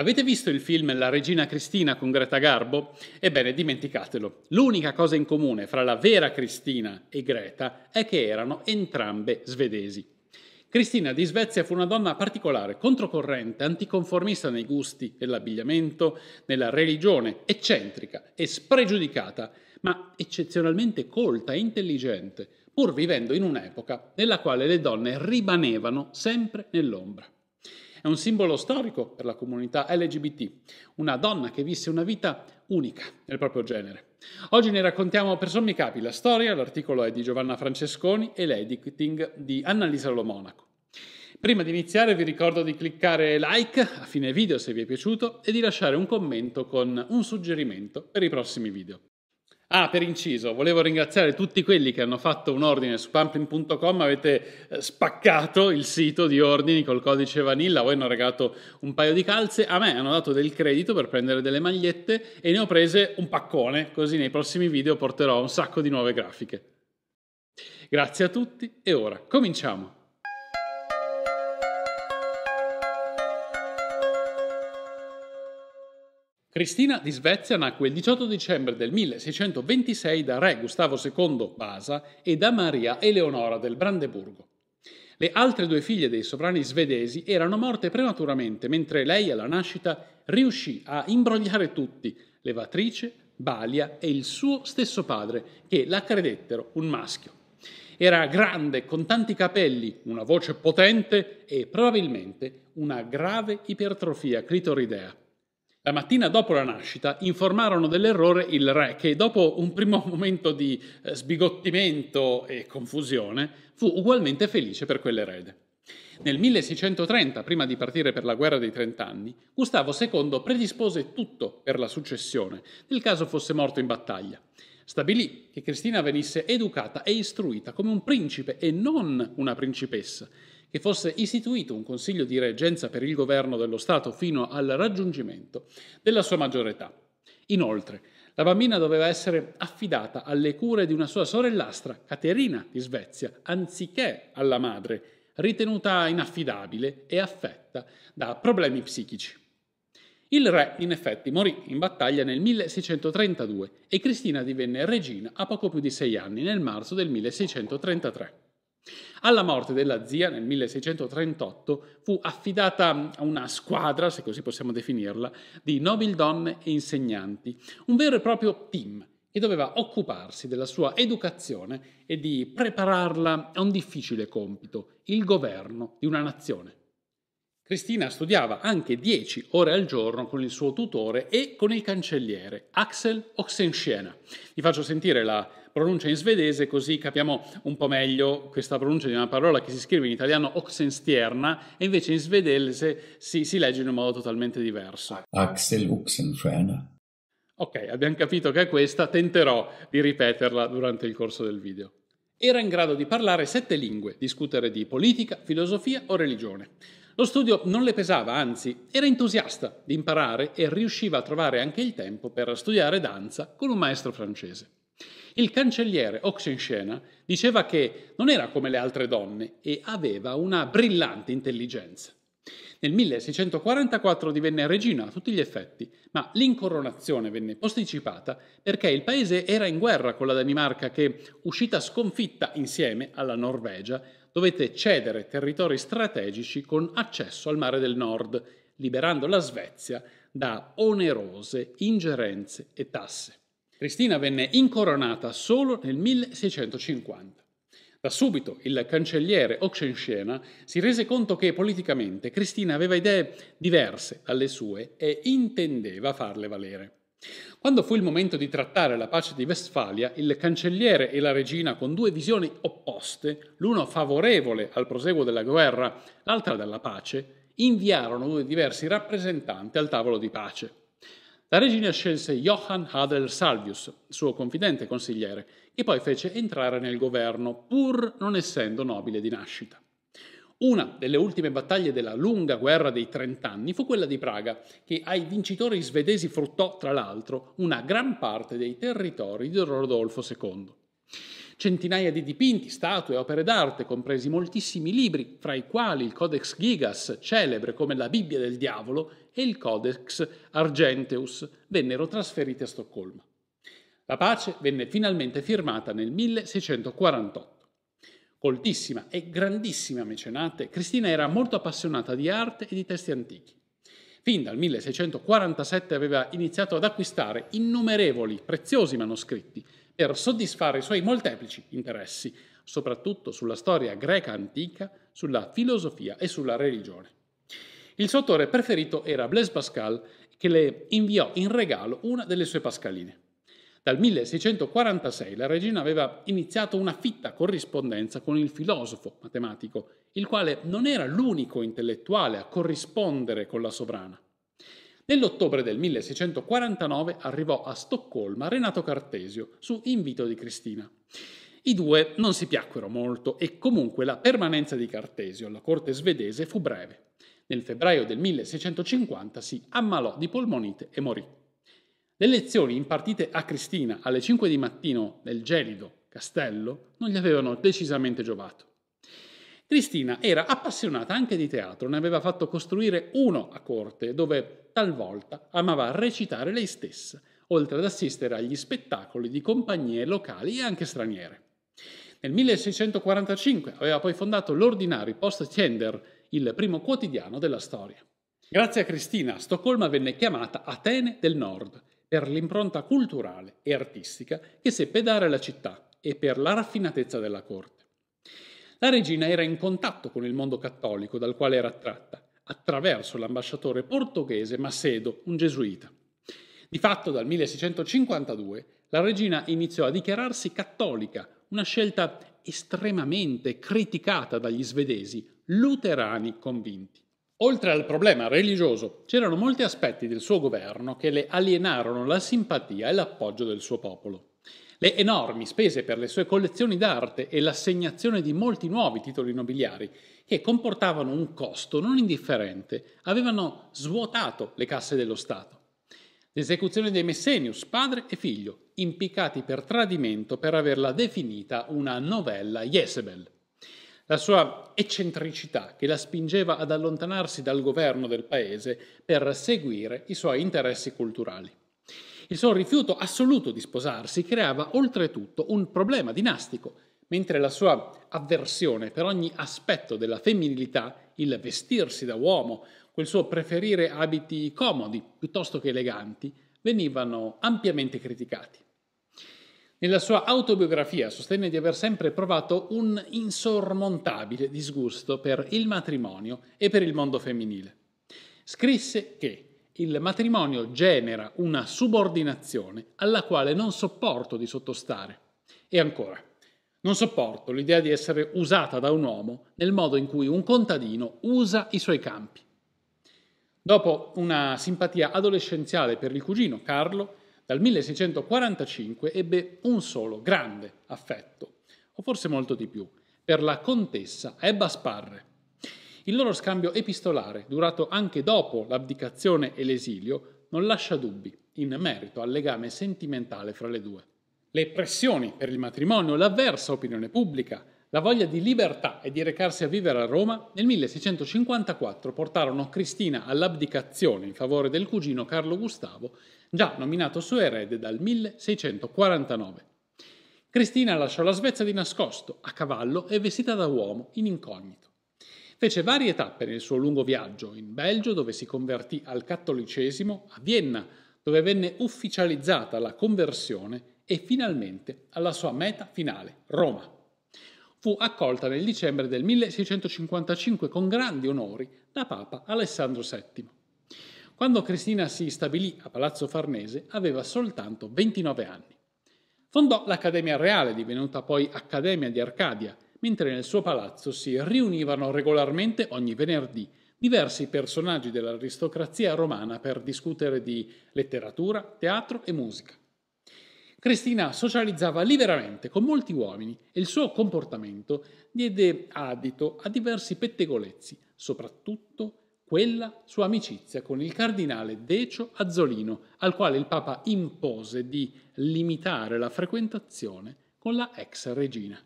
Avete visto il film La regina Cristina con Greta Garbo? Ebbene, dimenticatelo. L'unica cosa in comune fra la vera Cristina e Greta è che erano entrambe svedesi. Cristina di Svezia fu una donna particolare, controcorrente, anticonformista nei gusti, nell'abbigliamento, nella religione, eccentrica e spregiudicata, ma eccezionalmente colta e intelligente, pur vivendo in un'epoca nella quale le donne rimanevano sempre nell'ombra. È un simbolo storico per la comunità LGBT, una donna che visse una vita unica nel proprio genere. Oggi ne raccontiamo per sommi capi la storia, l'articolo è di Giovanna Francesconi e l'editing di Annalisa Lo Monaco. Prima di iniziare vi ricordo di cliccare like a fine video se vi è piaciuto e di lasciare un commento con un suggerimento per i prossimi video. Ah, per inciso, volevo ringraziare tutti quelli che hanno fatto un ordine su pumping.com, avete eh, spaccato il sito di ordini col codice Vanilla, voi hanno regalato un paio di calze, a me hanno dato del credito per prendere delle magliette e ne ho prese un paccone, così nei prossimi video porterò un sacco di nuove grafiche. Grazie a tutti e ora cominciamo! Cristina di Svezia nacque il 18 dicembre del 1626 da re Gustavo II Vasa e da Maria Eleonora del Brandeburgo. Le altre due figlie dei sovrani svedesi erano morte prematuramente, mentre lei alla nascita riuscì a imbrogliare tutti, levatrice, Balia e il suo stesso padre, che la credettero un maschio. Era grande, con tanti capelli, una voce potente e probabilmente una grave ipertrofia clitoridea. La mattina dopo la nascita informarono dell'errore il re che dopo un primo momento di eh, sbigottimento e confusione fu ugualmente felice per quell'erede. Nel 1630, prima di partire per la guerra dei trent'anni, Gustavo II predispose tutto per la successione, nel caso fosse morto in battaglia. Stabilì che Cristina venisse educata e istruita come un principe e non una principessa, che fosse istituito un consiglio di reggenza per il governo dello Stato fino al raggiungimento della sua maggiore età. Inoltre, la bambina doveva essere affidata alle cure di una sua sorellastra, Caterina di Svezia, anziché alla madre, ritenuta inaffidabile e affetta da problemi psichici. Il re, in effetti, morì in battaglia nel 1632 e Cristina divenne regina a poco più di sei anni, nel marzo del 1633. Alla morte della zia nel 1638 fu affidata a una squadra, se così possiamo definirla, di nobildonne e insegnanti, un vero e proprio team che doveva occuparsi della sua educazione e di prepararla a un difficile compito, il governo di una nazione. Cristina studiava anche 10 ore al giorno con il suo tutore e con il cancelliere, Axel Oxenstiena. Vi faccio sentire la pronuncia in svedese così capiamo un po' meglio questa pronuncia di una parola che si scrive in italiano Oxenstierna e invece in svedese si, si legge in un modo totalmente diverso. Axel Oxenstierna. Ok, abbiamo capito che è questa, tenterò di ripeterla durante il corso del video. Era in grado di parlare sette lingue, discutere di politica, filosofia o religione. Lo studio non le pesava, anzi, era entusiasta di imparare e riusciva a trovare anche il tempo per studiare danza con un maestro francese. Il cancelliere Oxenstiena diceva che non era come le altre donne e aveva una brillante intelligenza. Nel 1644 divenne regina a tutti gli effetti, ma l'incoronazione venne posticipata perché il paese era in guerra con la Danimarca che, uscita sconfitta insieme alla Norvegia, dovette cedere territori strategici con accesso al mare del nord, liberando la Svezia da onerose ingerenze e tasse. Cristina venne incoronata solo nel 1650. Da subito il cancelliere Oxenstiena si rese conto che politicamente Cristina aveva idee diverse dalle sue e intendeva farle valere. Quando fu il momento di trattare la pace di Westfalia, il cancelliere e la regina, con due visioni opposte, l'uno favorevole al proseguo della guerra, l'altra della pace, inviarono due diversi rappresentanti al tavolo di pace. La regina scelse Johann Adel Salvius, suo confidente consigliere, che poi fece entrare nel governo, pur non essendo nobile di nascita. Una delle ultime battaglie della lunga guerra dei trent'anni fu quella di Praga, che ai vincitori svedesi fruttò, tra l'altro, una gran parte dei territori di Rodolfo II. Centinaia di dipinti, statue, opere d'arte, compresi moltissimi libri, fra i quali il Codex Gigas, celebre come la Bibbia del diavolo, e il Codex Argenteus, vennero trasferiti a Stoccolma. La pace venne finalmente firmata nel 1648. Coltissima e grandissima mecenate, Cristina era molto appassionata di arte e di testi antichi. Fin dal 1647 aveva iniziato ad acquistare innumerevoli preziosi manoscritti per soddisfare i suoi molteplici interessi, soprattutto sulla storia greca antica, sulla filosofia e sulla religione. Il suo autore preferito era Blaise Pascal, che le inviò in regalo una delle sue pascaline. Dal 1646 la regina aveva iniziato una fitta corrispondenza con il filosofo matematico, il quale non era l'unico intellettuale a corrispondere con la sovrana. Nell'ottobre del 1649 arrivò a Stoccolma Renato Cartesio su invito di Cristina. I due non si piacquero molto e comunque la permanenza di Cartesio alla corte svedese fu breve. Nel febbraio del 1650 si ammalò di polmonite e morì. Le lezioni impartite a Cristina alle 5 di mattino nel gelido castello non gli avevano decisamente giovato. Cristina era appassionata anche di teatro, ne aveva fatto costruire uno a corte, dove talvolta amava recitare lei stessa, oltre ad assistere agli spettacoli di compagnie locali e anche straniere. Nel 1645 aveva poi fondato l'ordinario Post Tiender, il primo quotidiano della storia. Grazie a Cristina, Stoccolma venne chiamata Atene del Nord per l'impronta culturale e artistica che seppe dare alla città e per la raffinatezza della corte. La regina era in contatto con il mondo cattolico dal quale era attratta, attraverso l'ambasciatore portoghese Macedo, un gesuita. Di fatto dal 1652 la regina iniziò a dichiararsi cattolica, una scelta estremamente criticata dagli svedesi, luterani convinti. Oltre al problema religioso, c'erano molti aspetti del suo governo che le alienarono la simpatia e l'appoggio del suo popolo. Le enormi spese per le sue collezioni d'arte e l'assegnazione di molti nuovi titoli nobiliari, che comportavano un costo non indifferente, avevano svuotato le casse dello Stato. L'esecuzione dei Messenius, padre e figlio, impiccati per tradimento per averla definita una novella Jezebel la sua eccentricità che la spingeva ad allontanarsi dal governo del paese per seguire i suoi interessi culturali. Il suo rifiuto assoluto di sposarsi creava oltretutto un problema dinastico, mentre la sua avversione per ogni aspetto della femminilità, il vestirsi da uomo, quel suo preferire abiti comodi piuttosto che eleganti, venivano ampiamente criticati. Nella sua autobiografia sostenne di aver sempre provato un insormontabile disgusto per il matrimonio e per il mondo femminile. Scrisse che il matrimonio genera una subordinazione alla quale non sopporto di sottostare. E ancora, non sopporto l'idea di essere usata da un uomo nel modo in cui un contadino usa i suoi campi. Dopo una simpatia adolescenziale per il cugino Carlo, dal 1645 ebbe un solo grande affetto, o forse molto di più, per la contessa Ebba Sparre. Il loro scambio epistolare, durato anche dopo l'abdicazione e l'esilio, non lascia dubbi in merito al legame sentimentale fra le due. Le pressioni per il matrimonio, l'avversa opinione pubblica, la voglia di libertà e di recarsi a vivere a Roma nel 1654 portarono Cristina all'abdicazione in favore del cugino Carlo Gustavo già nominato suo erede dal 1649. Cristina lasciò la Svezia di nascosto, a cavallo e vestita da uomo, in incognito. Fece varie tappe nel suo lungo viaggio, in Belgio dove si convertì al cattolicesimo, a Vienna dove venne ufficializzata la conversione e finalmente alla sua meta finale, Roma. Fu accolta nel dicembre del 1655 con grandi onori da Papa Alessandro VII. Quando Cristina si stabilì a Palazzo Farnese aveva soltanto 29 anni. Fondò l'Accademia Reale, divenuta poi Accademia di Arcadia, mentre nel suo palazzo si riunivano regolarmente ogni venerdì diversi personaggi dell'aristocrazia romana per discutere di letteratura, teatro e musica. Cristina socializzava liberamente con molti uomini e il suo comportamento diede adito a diversi pettegolezzi, soprattutto quella sua amicizia con il cardinale Decio Azzolino, al quale il Papa impose di limitare la frequentazione con la ex regina.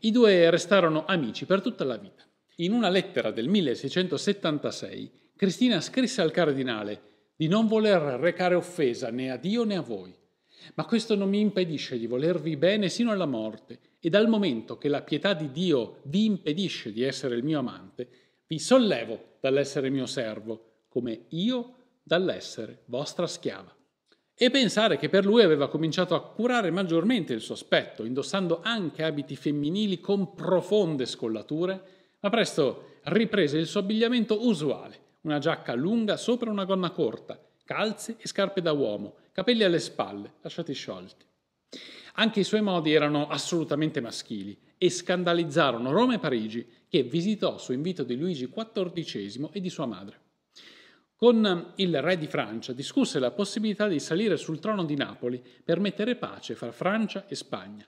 I due restarono amici per tutta la vita. In una lettera del 1676, Cristina scrisse al cardinale di non voler recare offesa né a Dio né a voi, ma questo non mi impedisce di volervi bene sino alla morte, e dal momento che la pietà di Dio vi impedisce di essere il mio amante, vi sollevo dall'essere mio servo, come io dall'essere vostra schiava. E pensare che per lui aveva cominciato a curare maggiormente il suo aspetto, indossando anche abiti femminili con profonde scollature, ma presto riprese il suo abbigliamento usuale, una giacca lunga sopra una gonna corta, calze e scarpe da uomo, capelli alle spalle, lasciati sciolti. Anche i suoi modi erano assolutamente maschili e scandalizzarono Roma e Parigi, che visitò su invito di Luigi XIV e di sua madre. Con il re di Francia discusse la possibilità di salire sul trono di Napoli per mettere pace fra Francia e Spagna.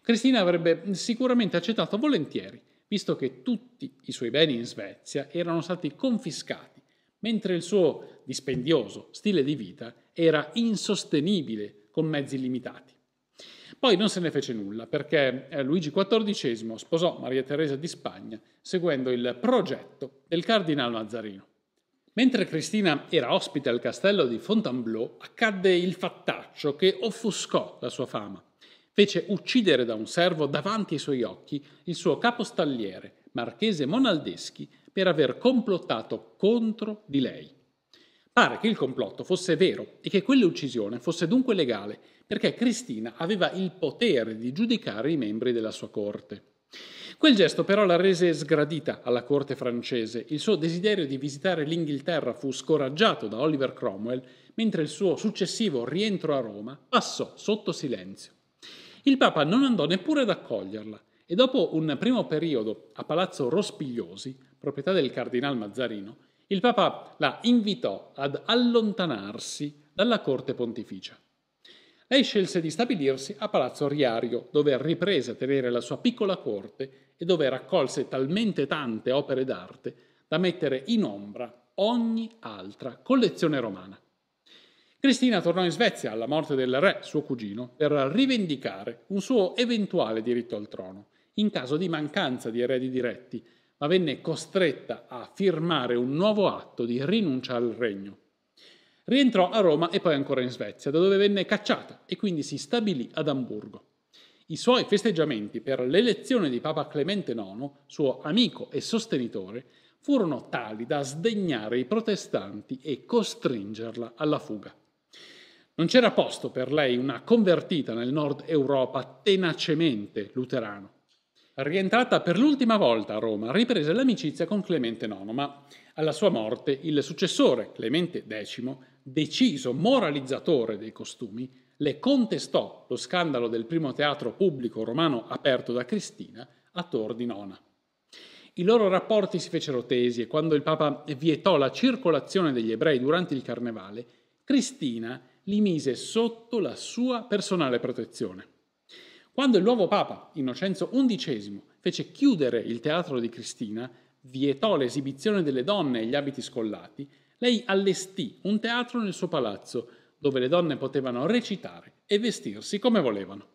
Cristina avrebbe sicuramente accettato volentieri, visto che tutti i suoi beni in Svezia erano stati confiscati, mentre il suo dispendioso stile di vita era insostenibile con mezzi limitati. Poi non se ne fece nulla perché eh, Luigi XIV sposò Maria Teresa di Spagna seguendo il progetto del cardinal Mazzarino. Mentre Cristina era ospite al castello di Fontainebleau, accadde il fattaccio che offuscò la sua fama fece uccidere da un servo davanti ai suoi occhi il suo capostalliere, marchese Monaldeschi, per aver complottato contro di lei. Pare che il complotto fosse vero e che quell'uccisione fosse dunque legale, perché Cristina aveva il potere di giudicare i membri della sua corte. Quel gesto però la rese sgradita alla corte francese. Il suo desiderio di visitare l'Inghilterra fu scoraggiato da Oliver Cromwell, mentre il suo successivo rientro a Roma passò sotto silenzio. Il Papa non andò neppure ad accoglierla e dopo un primo periodo a Palazzo Rospigliosi, proprietà del cardinal Mazzarino, il Papa la invitò ad allontanarsi dalla corte pontificia. Lei scelse di stabilirsi a Palazzo Riario, dove riprese a tenere la sua piccola corte e dove raccolse talmente tante opere d'arte da mettere in ombra ogni altra collezione romana. Cristina tornò in Svezia alla morte del re, suo cugino, per rivendicare un suo eventuale diritto al trono, in caso di mancanza di eredi diretti, ma venne costretta a firmare un nuovo atto di rinuncia al regno. Rientrò a Roma e poi ancora in Svezia, da dove venne cacciata e quindi si stabilì ad Amburgo. I suoi festeggiamenti per l'elezione di Papa Clemente IX, suo amico e sostenitore, furono tali da sdegnare i protestanti e costringerla alla fuga. Non c'era posto per lei una convertita nel nord Europa tenacemente luterano. Rientrata per l'ultima volta a Roma, riprese l'amicizia con Clemente IX, ma alla sua morte il successore, Clemente X, deciso moralizzatore dei costumi, le contestò lo scandalo del primo teatro pubblico romano aperto da Cristina a Tor di Nona. I loro rapporti si fecero tesi e quando il Papa vietò la circolazione degli ebrei durante il carnevale, Cristina li mise sotto la sua personale protezione. Quando il nuovo Papa, Innocenzo XI, fece chiudere il teatro di Cristina, vietò l'esibizione delle donne e gli abiti scollati, lei allestì un teatro nel suo palazzo dove le donne potevano recitare e vestirsi come volevano.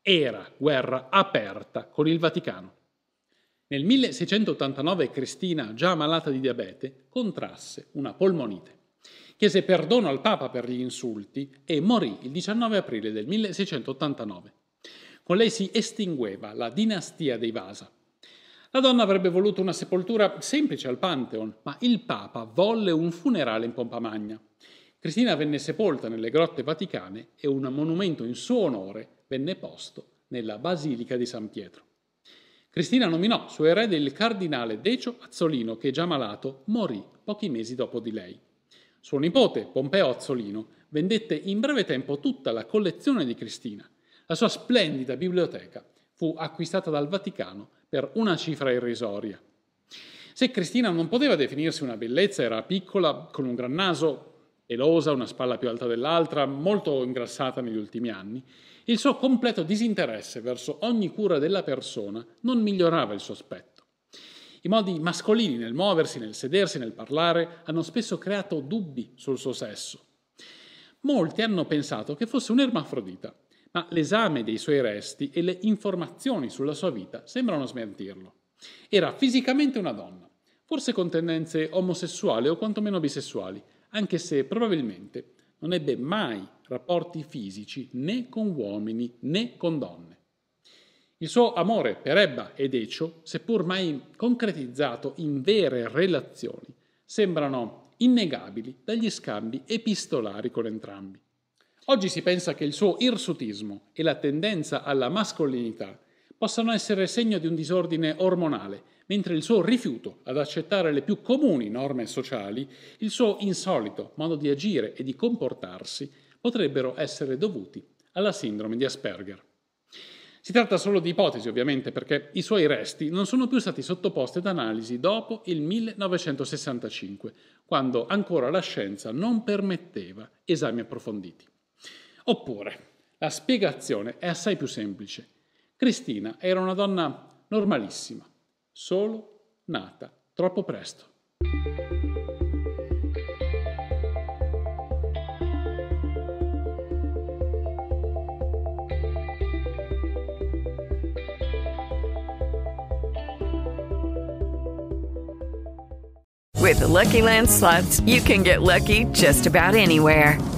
Era guerra aperta con il Vaticano. Nel 1689 Cristina, già malata di diabete, contrasse una polmonite chiese perdono al Papa per gli insulti e morì il 19 aprile del 1689. Con lei si estingueva la dinastia dei Vasa. La donna avrebbe voluto una sepoltura semplice al Pantheon, ma il Papa volle un funerale in pompa magna. Cristina venne sepolta nelle grotte vaticane e un monumento in suo onore venne posto nella Basilica di San Pietro. Cristina nominò suo erede il cardinale Decio Azzolino, che già malato morì pochi mesi dopo di lei. Suo nipote, Pompeo Azzolino, vendette in breve tempo tutta la collezione di Cristina. La sua splendida biblioteca fu acquistata dal Vaticano per una cifra irrisoria. Se Cristina non poteva definirsi una bellezza, era piccola, con un gran naso, pelosa, una spalla più alta dell'altra, molto ingrassata negli ultimi anni, il suo completo disinteresse verso ogni cura della persona non migliorava il suo aspetto. I modi mascolini nel muoversi, nel sedersi, nel parlare hanno spesso creato dubbi sul suo sesso. Molti hanno pensato che fosse un ermafrodita, ma l'esame dei suoi resti e le informazioni sulla sua vita sembrano smentirlo. Era fisicamente una donna, forse con tendenze omosessuali o quantomeno bisessuali, anche se probabilmente non ebbe mai rapporti fisici né con uomini né con donne. Il suo amore per Ebba ed Ecio, seppur mai concretizzato in vere relazioni, sembrano innegabili dagli scambi epistolari con entrambi. Oggi si pensa che il suo irsutismo e la tendenza alla mascolinità possano essere segno di un disordine ormonale, mentre il suo rifiuto ad accettare le più comuni norme sociali, il suo insolito modo di agire e di comportarsi potrebbero essere dovuti alla sindrome di Asperger. Si tratta solo di ipotesi, ovviamente, perché i suoi resti non sono più stati sottoposti ad analisi dopo il 1965, quando ancora la scienza non permetteva esami approfonditi. Oppure, la spiegazione è assai più semplice. Cristina era una donna normalissima, solo nata troppo presto. With the Lucky Land slots, you can get lucky just about anywhere.